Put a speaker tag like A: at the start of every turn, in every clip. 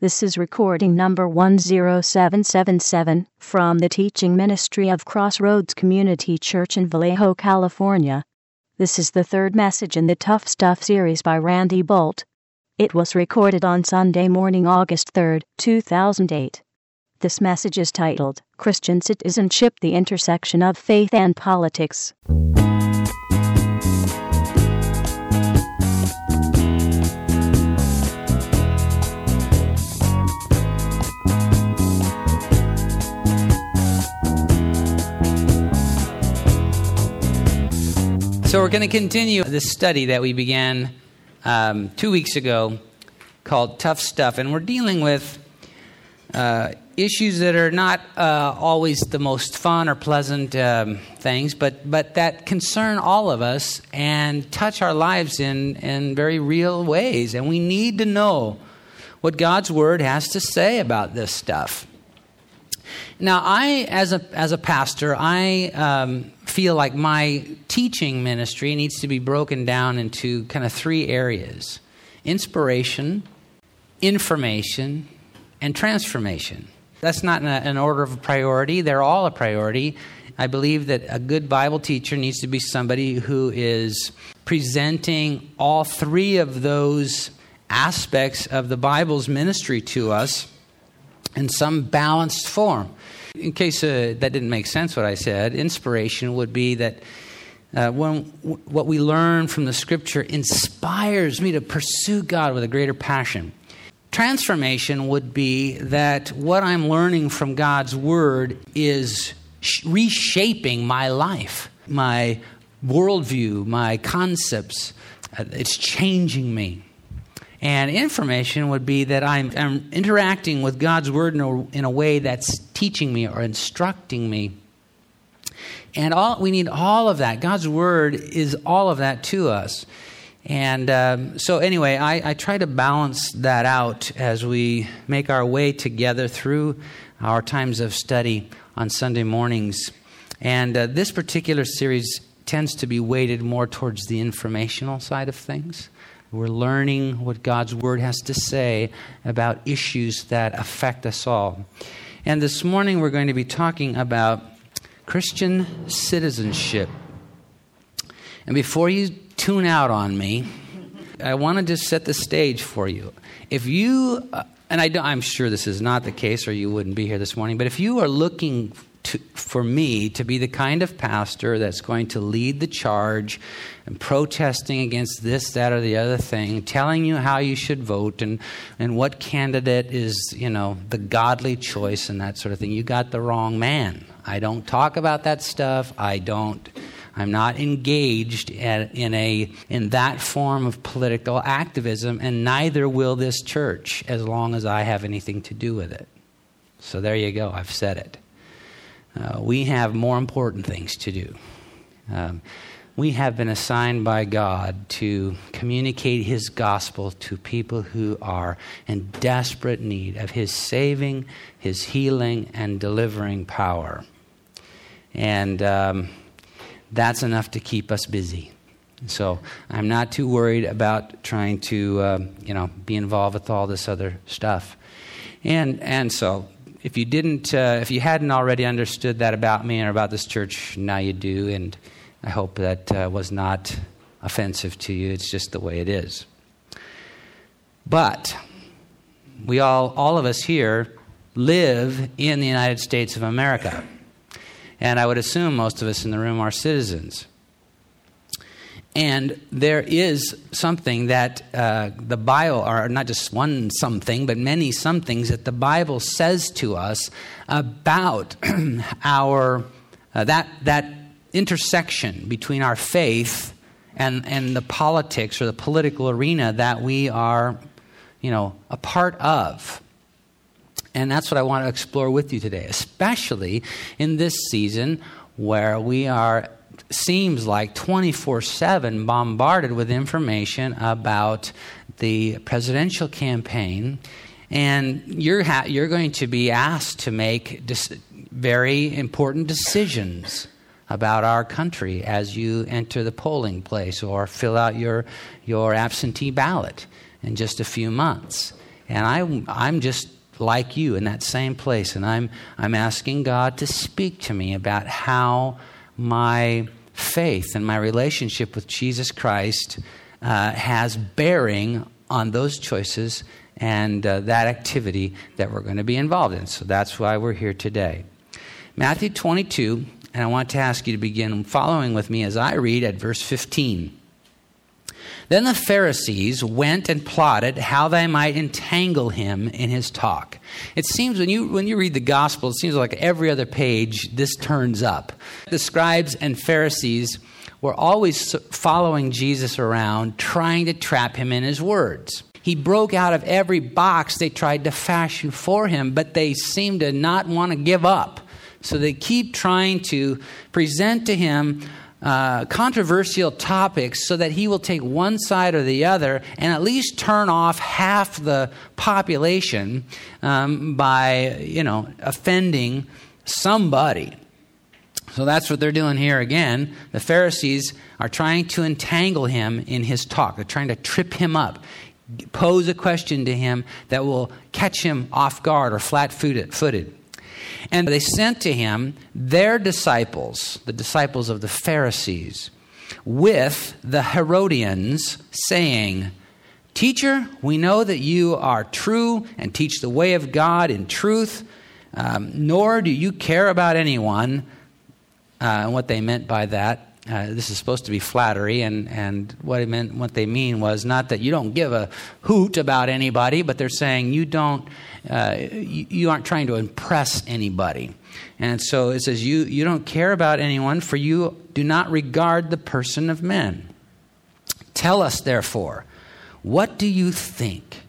A: This is recording number 10777 from the teaching ministry of Crossroads Community Church in Vallejo, California. This is the third message in the Tough Stuff series by Randy Boldt. It was recorded on Sunday morning, August 3, 2008. This message is titled Christian Citizenship The Intersection of Faith and Politics.
B: So, we're going to continue this study that we began um, two weeks ago called Tough Stuff. And we're dealing with uh, issues that are not uh, always the most fun or pleasant um, things, but, but that concern all of us and touch our lives in, in very real ways. And we need to know what God's Word has to say about this stuff. Now, I, as a, as a pastor, I um, feel like my teaching ministry needs to be broken down into kind of three areas inspiration, information, and transformation. That's not an order of priority, they're all a priority. I believe that a good Bible teacher needs to be somebody who is presenting all three of those aspects of the Bible's ministry to us in some balanced form. In case uh, that didn't make sense, what I said, inspiration would be that uh, when w- what we learn from the scripture inspires me to pursue God with a greater passion. Transformation would be that what I'm learning from God's word is sh- reshaping my life, my worldview, my concepts. Uh, it's changing me. And information would be that I'm, I'm interacting with God's Word in a, in a way that's teaching me or instructing me. And all, we need all of that. God's Word is all of that to us. And um, so, anyway, I, I, try to balance that out as we make our way together through our times of study on Sunday mornings. And uh, this particular series tends to be weighted more towards the informational side of things. We're learning what God's Word has to say about issues that affect us all. And this morning we're going to be talking about Christian citizenship. And before you tune out on me, I want to just set the stage for you. If you, uh, and I am sure this is not the case or you wouldn't be here this morning, but if you are looking to, for me to be the kind of pastor that's going to lead the charge and protesting against this, that, or the other thing, telling you how you should vote and, and what candidate is, you know, the godly choice and that sort of thing, you got the wrong man. I don't talk about that stuff. I don't. I'm not engaged in a in that form of political activism, and neither will this church as long as I have anything to do with it. So there you go. I've said it. Uh, we have more important things to do. Um, we have been assigned by God to communicate His gospel to people who are in desperate need of His saving, His healing, and delivering power. And um, that's enough to keep us busy. So I'm not too worried about trying to, uh, you know, be involved with all this other stuff. And and so if you didn't, uh, if you hadn't already understood that about me and about this church, now you do. And I hope that uh, was not offensive to you. It's just the way it is. But we all, all of us here, live in the United States of America. And I would assume most of us in the room are citizens. And there is something that uh, the Bible, or not just one something, but many somethings that the Bible says to us about our uh, that that intersection between our faith and and the politics or the political arena that we are, you know, a part of. And that's what I want to explore with you today, especially in this season where we are seems like 24 7 bombarded with information about the presidential campaign. And you're, ha- you're going to be asked to make dis- very important decisions about our country as you enter the polling place or fill out your, your absentee ballot in just a few months. And I, I'm just like you in that same place. And I'm, I'm asking God to speak to me about how my faith and my relationship with Jesus Christ uh, has bearing on those choices and uh, that activity that we're going to be involved in. So that's why we're here today. Matthew 22, and I want to ask you to begin following with me as I read at verse 15. Then the Pharisees went and plotted how they might entangle him in his talk. It seems when you, when you read the gospel, it seems like every other page this turns up. The scribes and Pharisees were always following Jesus around, trying to trap him in his words. He broke out of every box they tried to fashion for him, but they seem to not want to give up. So they keep trying to present to him uh, controversial topics so that he will take one side or the other and at least turn off half the population um, by, you know, offending somebody. So that's what they're doing here again. The Pharisees are trying to entangle him in his talk. They're trying to trip him up, pose a question to him that will catch him off guard or flat footed. And they sent to him their disciples, the disciples of the Pharisees, with the Herodians, saying, Teacher, we know that you are true and teach the way of God in truth, um, nor do you care about anyone. Uh, and what they meant by that uh, this is supposed to be flattery, and, and what, it meant, what they mean was not that you don't give a hoot about anybody, but they're saying you don't, uh, you, you, aren't trying to impress anybody. And so it says, you, you don't care about anyone, for you do not regard the person of men. Tell us, therefore, what do you think?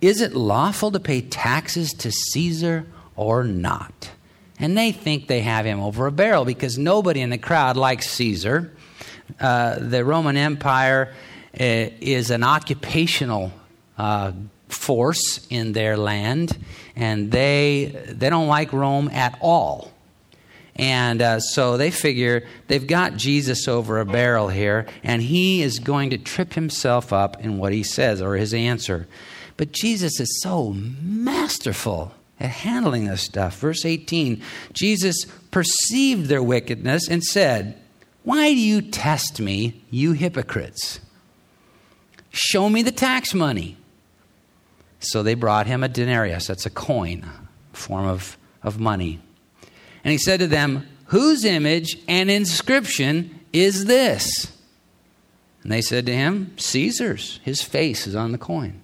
B: Is it lawful to pay taxes to Caesar or not? And they think they have him over a barrel because nobody in the crowd likes Caesar. Uh, the Roman Empire uh, is an occupational uh, force in their land, and they, they don't like Rome at all. And uh, so they figure they've got Jesus over a barrel here, and he is going to trip himself up in what he says or his answer. But Jesus is so masterful at handling this stuff. Verse 18 Jesus perceived their wickedness and said, Why do you test me, you hypocrites? Show me the tax money. So they brought him a denarius, that's a coin, form of, of money. And he said to them, Whose image and inscription is this? And they said to him, Caesar's. His face is on the coin.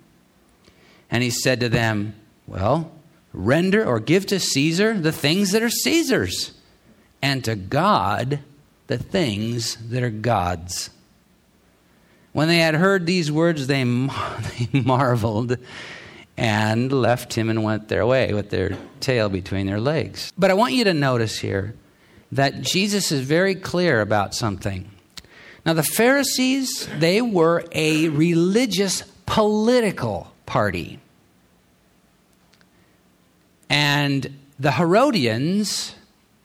B: And he said to them, Well, Render or give to Caesar the things that are Caesar's, and to God the things that are God's. When they had heard these words, they, mar- they marveled and left him and went their way with their tail between their legs. But I want you to notice here that Jesus is very clear about something. Now, the Pharisees, they were a religious political party. And the Herodians,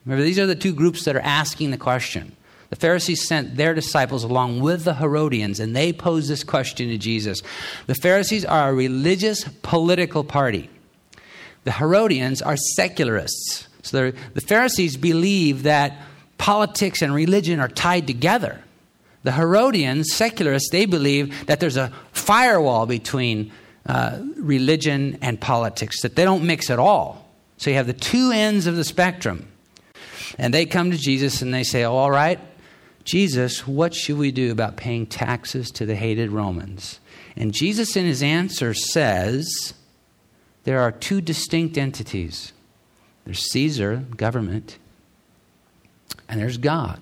B: remember, these are the two groups that are asking the question. The Pharisees sent their disciples along with the Herodians, and they posed this question to Jesus. The Pharisees are a religious political party. The Herodians are secularists. So the Pharisees believe that politics and religion are tied together. The Herodians, secularists, they believe that there's a firewall between uh, religion and politics, that they don't mix at all. So you have the two ends of the spectrum. And they come to Jesus and they say, oh, All right, Jesus, what should we do about paying taxes to the hated Romans? And Jesus, in his answer, says, There are two distinct entities there's Caesar, government, and there's God.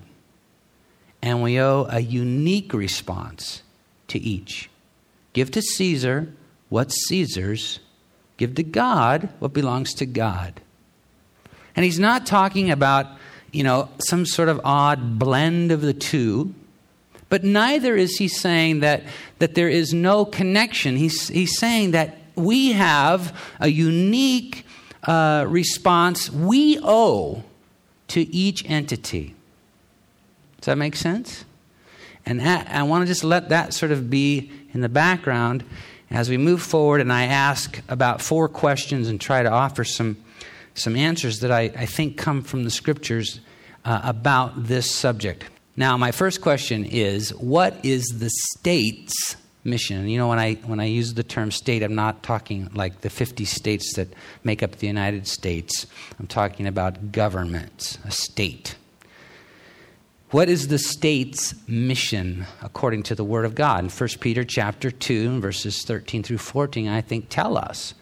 B: And we owe a unique response to each. Give to Caesar what's Caesar's, give to God what belongs to God. And he's not talking about, you know, some sort of odd blend of the two, but neither is he saying that, that there is no connection. He's, he's saying that we have a unique uh, response we owe to each entity. Does that make sense? And that, I want to just let that sort of be in the background As we move forward, and I ask about four questions and try to offer some, some answers that I, I think come from the scriptures uh, about this subject. Now, my first question is what is the state's mission? And You know, when I, when I use the term state, I'm not talking like the 50 states that make up the United States. I'm talking about governments, a state. What is the state's mission according to the Word of God? In 1 Peter chapter 2, verses 13 through 14, I think tell us.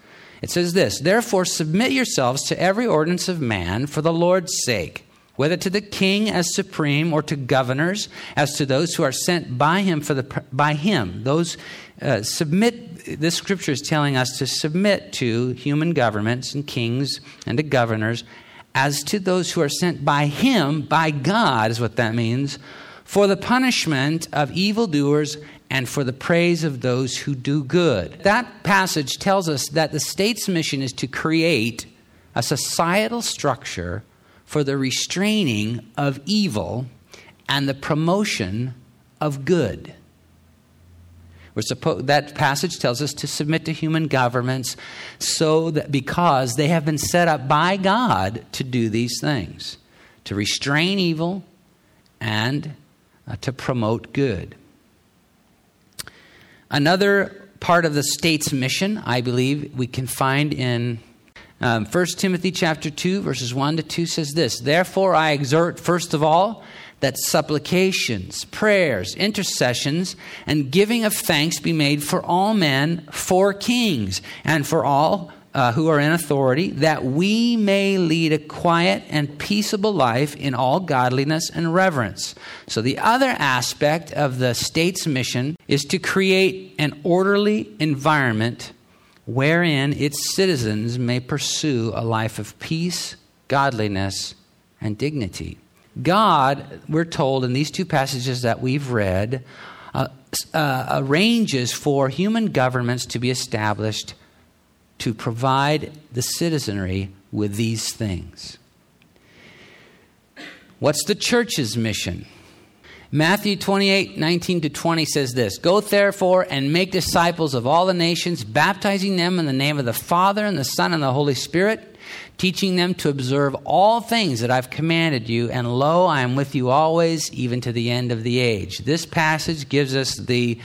B: It says this Therefore, submit yourselves to every ordinance of man for the Lord's sake, whether to the king as supreme or to governors, as to those who are sent by him for the by him. Those uh, submit. This scripture is telling us to submit to human governments and kings and to governors as to those who are sent by him, by God, is what that means, for the punishment of evildoers and for the praise of those who do good. That passage tells us that the state's mission is to create a societal structure for the restraining of evil and the promotion of good. We're that passage tells us to submit to human governments so that because they have been set up by God to do these things, to restrain evil and uh, to promote good. Another part of the state's mission, I believe, we can find in um, 1 Timothy chapter 2, verses 1 to 2 says this Therefore, I exhort, first of all, that supplications, prayers, intercessions, and giving of thanks be made for all men, for kings, and for all uh, who are in authority, that we may lead a quiet and peaceable life in all godliness and reverence. So, the other aspect of the state's mission is to create an orderly environment wherein its citizens may pursue a life of peace, godliness, and dignity. God, we're told in these two passages that we've read, uh, uh, arranges for human governments to be established to provide the citizenry with these things. What's the church's mission? Matthew 28, 19 to 20 says this Go therefore and make disciples of all the nations, baptizing them in the name of the Father and the Son and the Holy Spirit teaching them to observe all things that I've commanded you, and lo, I am with you always, even to the end of the age. This passage gives us the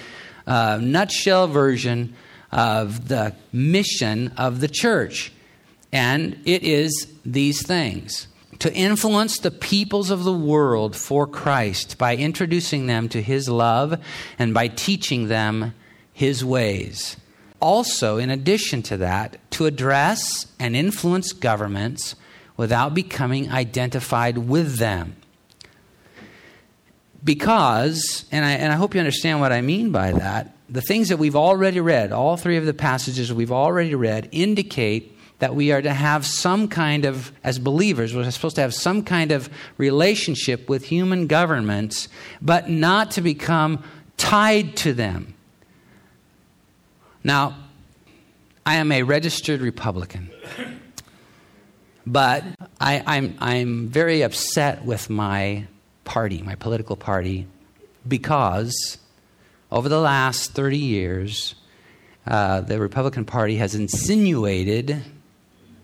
B: uh, nutshell version of the mission of the church, and it is these things. To influence the peoples of the world for Christ by introducing them to his love and by teaching them his ways also, in addition to that, to address and influence governments without becoming identified with them. Because, and I, and I hope you understand what I mean by that, the things that we've already read, all three of the passages we've already read, indicate that we are to have some kind of, as believers, we're supposed to have some kind of relationship with human governments, but not to become tied to them. Now, I am a registered Republican, but I, am I'm, I'm very upset with my party, my political party, because over the last 30 years, uh, the Republican Party has insinuated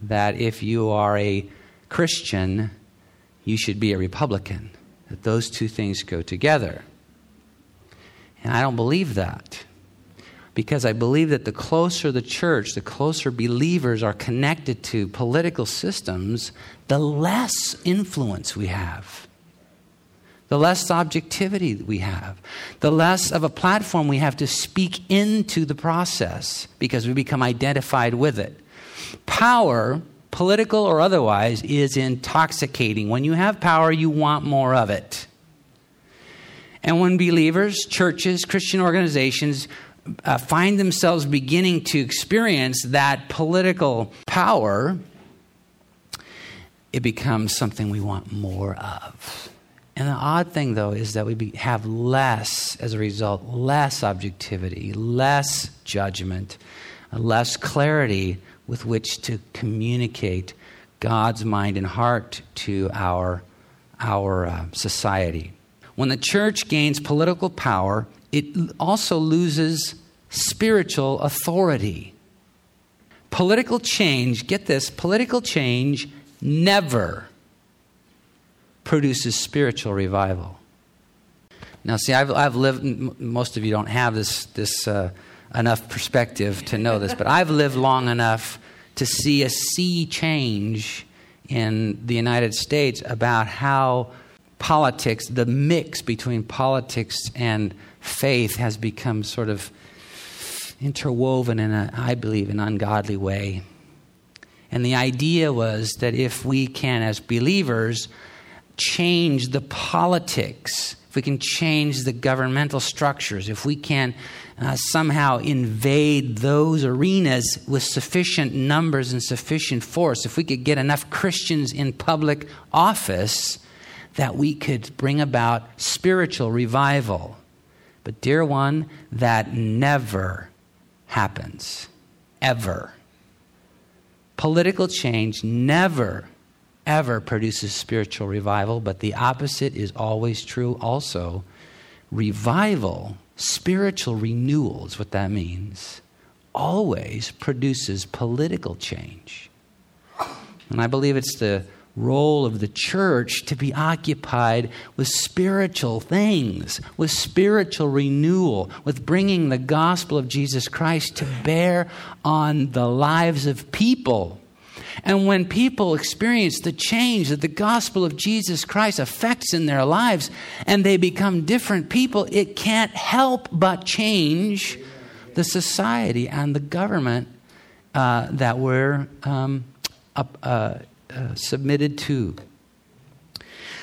B: that if you are a Christian, you should be a Republican, that those two things go together. And I don't believe that because I believe that the closer the church, the closer believers are connected to political systems, the less influence we have. The less objectivity we have, the less of a platform we have to speak into the process because we become identified with it. Power, political or otherwise, is intoxicating. When you have power, you want more of it. And when believers, churches, Christian organizations uh, find themselves beginning to experience that political power, it becomes something we want more of. And the odd thing, though, is that we be, have less, as a result, less objectivity, less judgment, less clarity with which to communicate God's mind and heart to our, our uh, society. When the church gains political power, it also loses spiritual authority. Political change, get this, political change never produces spiritual revival. Now, see, I've, I've lived, most of you don't have this, this uh, enough perspective to know this, but I've lived long enough to see a sea change in the United States about how politics, the mix between politics and faith, has become sort of interwoven in a, I believe, an ungodly way. And the idea was that if we can, as believers, change the politics, if we can change the governmental structures, if we can uh, somehow invade those arenas with sufficient numbers and sufficient force, if we could get enough Christians in public office, that we could bring about spiritual revival. But, dear one, that never happens. Ever. Political change never, ever produces spiritual revival, but the opposite is always true also. Revival, spiritual renewal is what that means, always produces political change. And I believe it's the role of the church to be occupied with spiritual things, with spiritual renewal, with bringing the gospel of Jesus Christ to bear on the lives of people. And when people experience the change that the gospel of Jesus Christ affects in their lives and they become different people, it can't help but change the society and the government uh, that we're um, uh, uh, submitted to.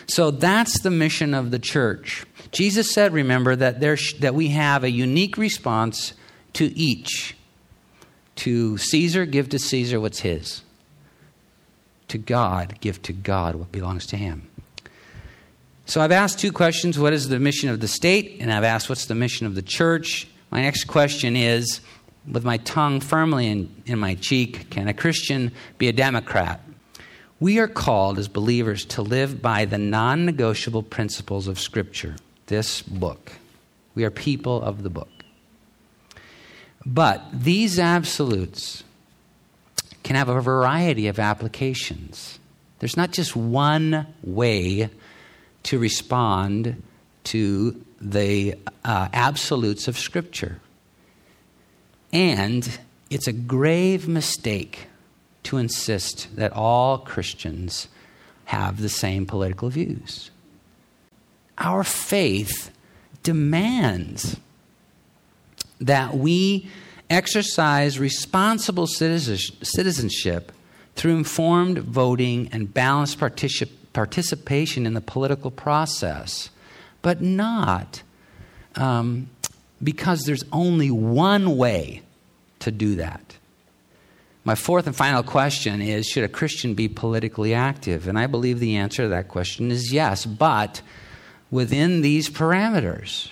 B: So that's the mission of the church. Jesus said, remember, that, there sh- that we have a unique response to each. To Caesar, give to Caesar what's his. To God, give to God what belongs to him. So I've asked two questions what is the mission of the state? And I've asked what's the mission of the church? My next question is with my tongue firmly in, in my cheek, can a Christian be a Democrat? We are called as believers to live by the non negotiable principles of Scripture, this book. We are people of the book. But these absolutes can have a variety of applications. There's not just one way to respond to the uh, absolutes of Scripture. And it's a grave mistake to insist that all Christians have the same political views. Our faith demands that we exercise responsible citizenship through informed voting and balanced particip- participation in the political process, but not um, because there's only one way to do that. My fourth and final question is Should a Christian be politically active? And I believe the answer to that question is yes, but within these parameters.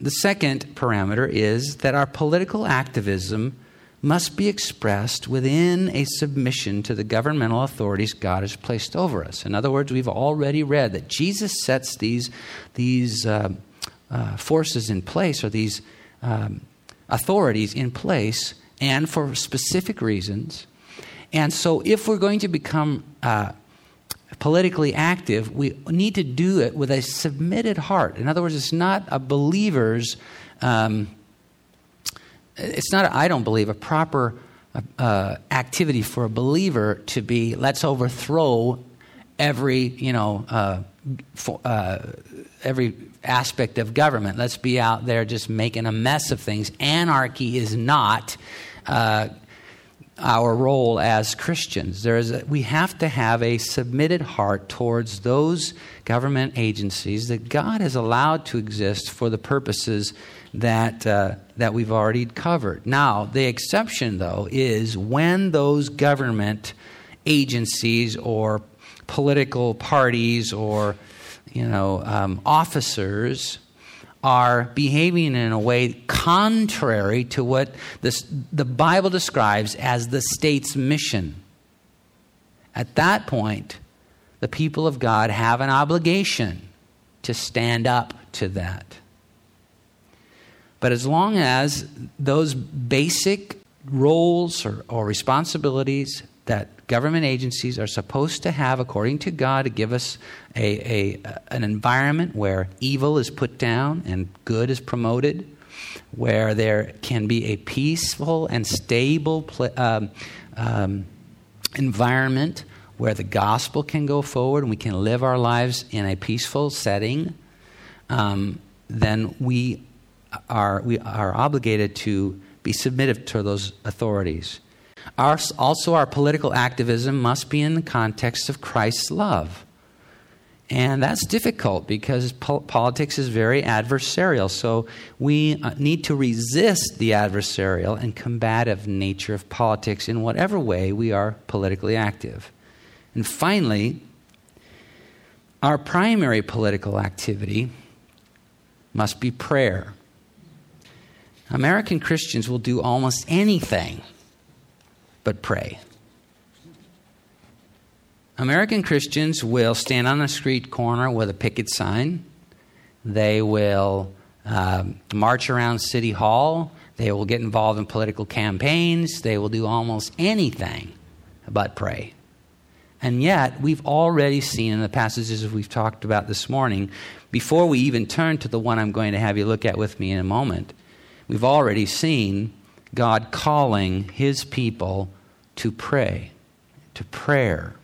B: The second parameter is that our political activism must be expressed within a submission to the governmental authorities God has placed over us. In other words, we've already read that Jesus sets these, these uh, uh, forces in place or these um, authorities in place and for specific reasons. And so, if we're going to become uh, politically active, we need to do it with a submitted heart. In other words, it's not a believer's, um, it's not, I don't believe, a proper uh, activity for a believer to be, let's overthrow every, you know, uh, for, uh, every aspect of government. Let's be out there just making a mess of things. Anarchy is not uh, our role as Christians. There is a, we have to have a submitted heart towards those government agencies that God has allowed to exist for the purposes that, uh, that we've already covered. Now, the exception, though, is when those government agencies or political parties or you know um, officers are behaving in a way contrary to what this, the Bible describes as the state's mission. At that point, the people of God have an obligation to stand up to that. But as long as those basic roles or, or responsibilities that government agencies are supposed to have according to God to give us a, a, an environment where evil is put down and good is promoted, where there can be a peaceful and stable um, um, environment where the gospel can go forward and we can live our lives in a peaceful setting, um, then we are, we are obligated to be submissive to those authorities. Our, also, our political activism must be in the context of Christ's love. And that's difficult because po- politics is very adversarial. So we uh, need to resist the adversarial and combative nature of politics in whatever way we are politically active. And finally, our primary political activity must be prayer. American Christians will do almost anything but pray. American Christians will stand on a street corner with a picket sign. They will um, march around City Hall. They will get involved in political campaigns. They will do almost anything but pray. And yet, we've already seen in the passages we've talked about this morning, before we even turn to the one I'm going to have you look at with me in a moment, we've already seen God calling his people to pray, to prayer.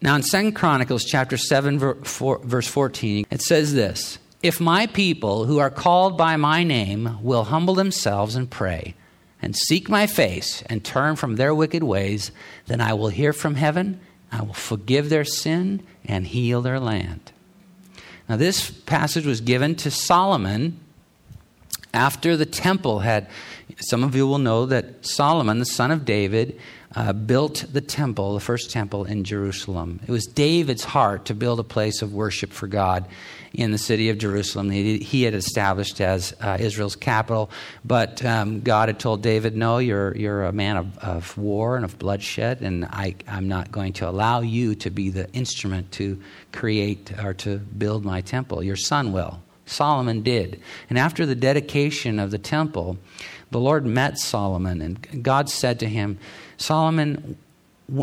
B: Now, in 2 Chronicles chapter 7, verse 14, it says this If my people who are called by my name will humble themselves and pray, and seek my face, and turn from their wicked ways, then I will hear from heaven, I will forgive their sin, and heal their land. Now, this passage was given to Solomon after the temple had. Some of you will know that Solomon, the son of David, uh, built the temple, the first temple in Jerusalem. It was David's heart to build a place of worship for God in the city of Jerusalem. He, he had established as uh, Israel's capital, but um, God had told David, "No, you're you're a man of, of war and of bloodshed, and I, I'm not going to allow you to be the instrument to create or to build my temple. Your son will." Solomon did. And after the dedication of the temple, the Lord met Solomon, and God said to him, Solomon,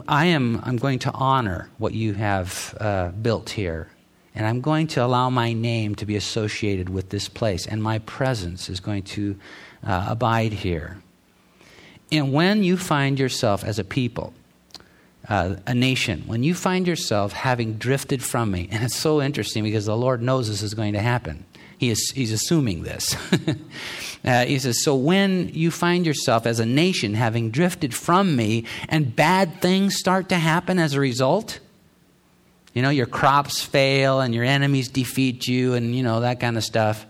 B: I am I'm going to honor what you have uh, built here, and I'm going to allow my name to be associated with this place, and my presence is going to uh, abide here. And when you find yourself as a people, uh, a nation, when you find yourself having drifted from me, and it's so interesting because the Lord knows this is going to happen. He is, he's assuming this. uh, he says, So when you find yourself as a nation having drifted from me and bad things start to happen as a result, you know, your crops fail and your enemies defeat you and, you know, that kind of stuff.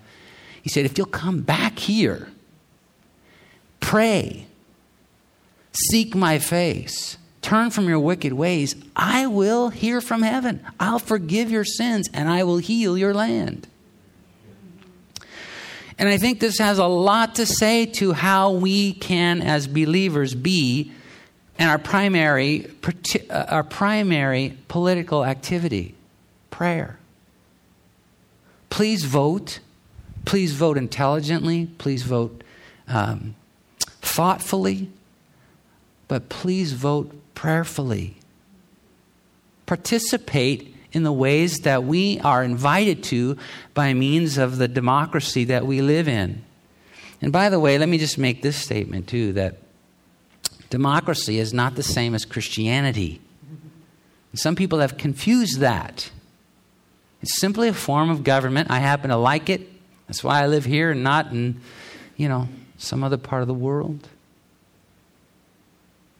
B: He said, If you'll come back here, pray, seek my face, turn from your wicked ways, I will hear from heaven. I'll forgive your sins and I will heal your land. And I think this has a lot to say to how we can, as believers, be and our primary, uh, our primary political activity prayer. Please vote. Please vote intelligently. Please vote um, thoughtfully. But please vote prayerfully. Participate in the ways that we are invited to by means of the democracy that we live in. And by the way, let me just make this statement too that democracy is not the same as Christianity. some people have confused that. It's simply a form of government. I happen to like it. That's why I live here and not in, you know, some other part of the world.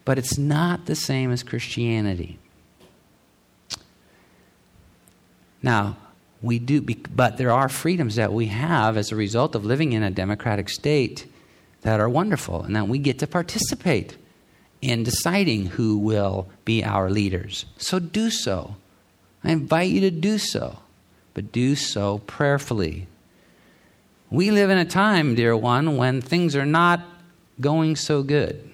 B: But it's not the same as Christianity. Now, we do, but there are freedoms that we have as a result of living in a democratic state that are wonderful, and that we get to participate in deciding who will be our leaders. So do so. I invite you to do so, but do so prayerfully. We live in a time, dear one, when things are not going so good.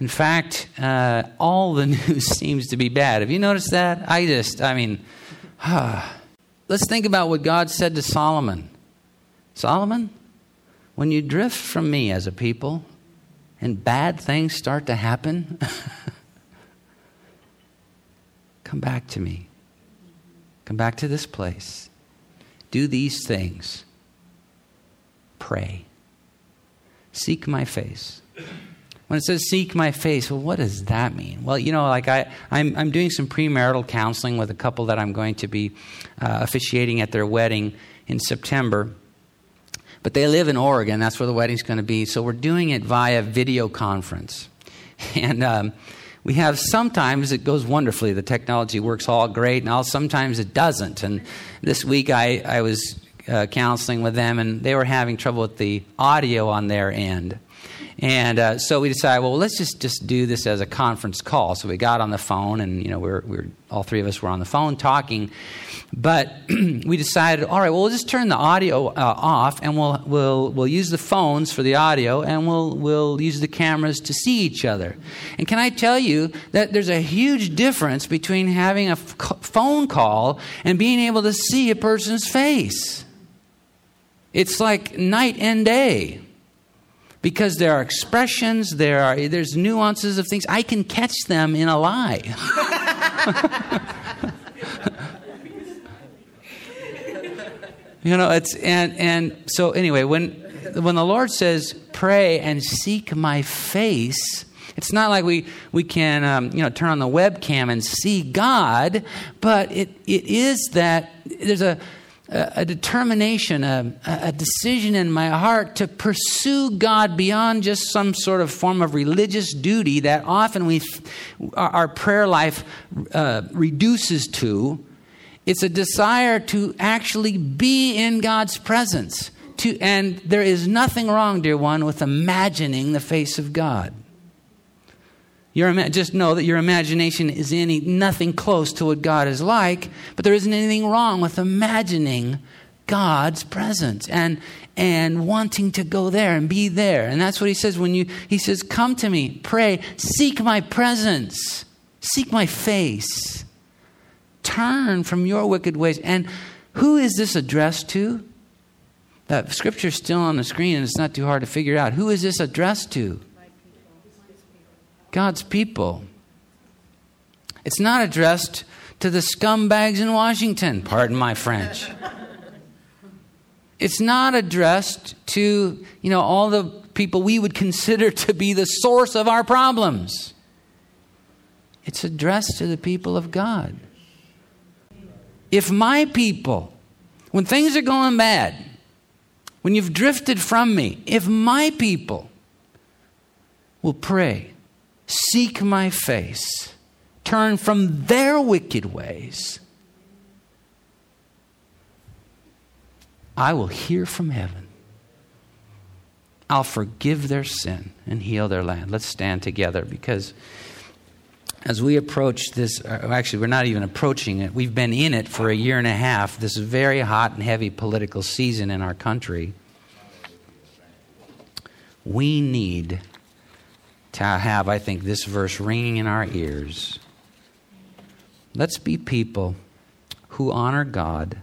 B: In fact, uh, all the news seems to be bad. Have you noticed that? I just, I mean, let's think about what God said to Solomon Solomon, when you drift from me as a people and bad things start to happen, come back to me. Come back to this place. Do these things. Pray. Seek my face. When it says seek my face, well, what does that mean? Well, you know, like I, I'm, I'm doing some premarital counseling with a couple that I'm going to be uh, officiating at their wedding in September. But they live in Oregon. That's where the wedding's going to be. So we're doing it via video conference. And um, we have sometimes it goes wonderfully. The technology works all great, and all, sometimes it doesn't. And this week I, I was uh, counseling with them, and they were having trouble with the audio on their end. And uh, so we decided, well, let's just, just do this as a conference call. So we got on the phone, and you know, we are we are all three of us were on the phone talking. But we decided, all right, well, we'll just turn the audio uh, off, and we'll we'll we'll use the phones for the audio, and we'll we'll use the cameras to see each other. And can I tell you that there's a huge difference between having a f- phone call and being able to see a person's face. It's like night and day because there are expressions, there are there's nuances of things. I can catch them in a lie. you know, it's and and so anyway, when when the Lord says pray and seek my face, it's not like we, we can um, you know, turn on the webcam and see God, but it, it is that there's a, a, determination, a, a decision in my heart to pursue God beyond just some sort of form of religious duty that often we, our prayer life uh, reduces to. It's a desire to actually be in God's presence. To, and there is nothing wrong, dear one, with imagining the face of God. Your, just know that your imagination is any, nothing close to what God is like, but there isn't anything wrong with imagining God's presence and, and wanting to go there and be there. And that's what he says when you, he says, Come to me, pray, seek my presence, seek my face, turn from your wicked ways. And who is this addressed to? That scripture's still on the screen and it's not too hard to figure out. Who is this addressed to? God's people. It's not addressed to the scumbags in Washington, pardon my French. It's not addressed to, you know, all the people we would consider to be the source of our problems. It's addressed to the people of God. If my people, when things are going bad, when you've drifted from me, if my people will pray, seek my face, turn from their wicked ways, I will hear from heaven. I'll forgive their sin and heal their land. Let's stand together because as we approach this, uh, actually, we're not even approaching it. We've been in it for a year and a half, this very hot and heavy political season in our country. We need to have, I think, this verse ringing in our ears. Let's be people who honor God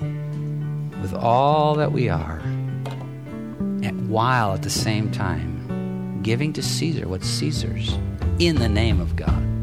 B: with all that we are, and while at the same time giving to Caesar what's Caesar's in the name of God.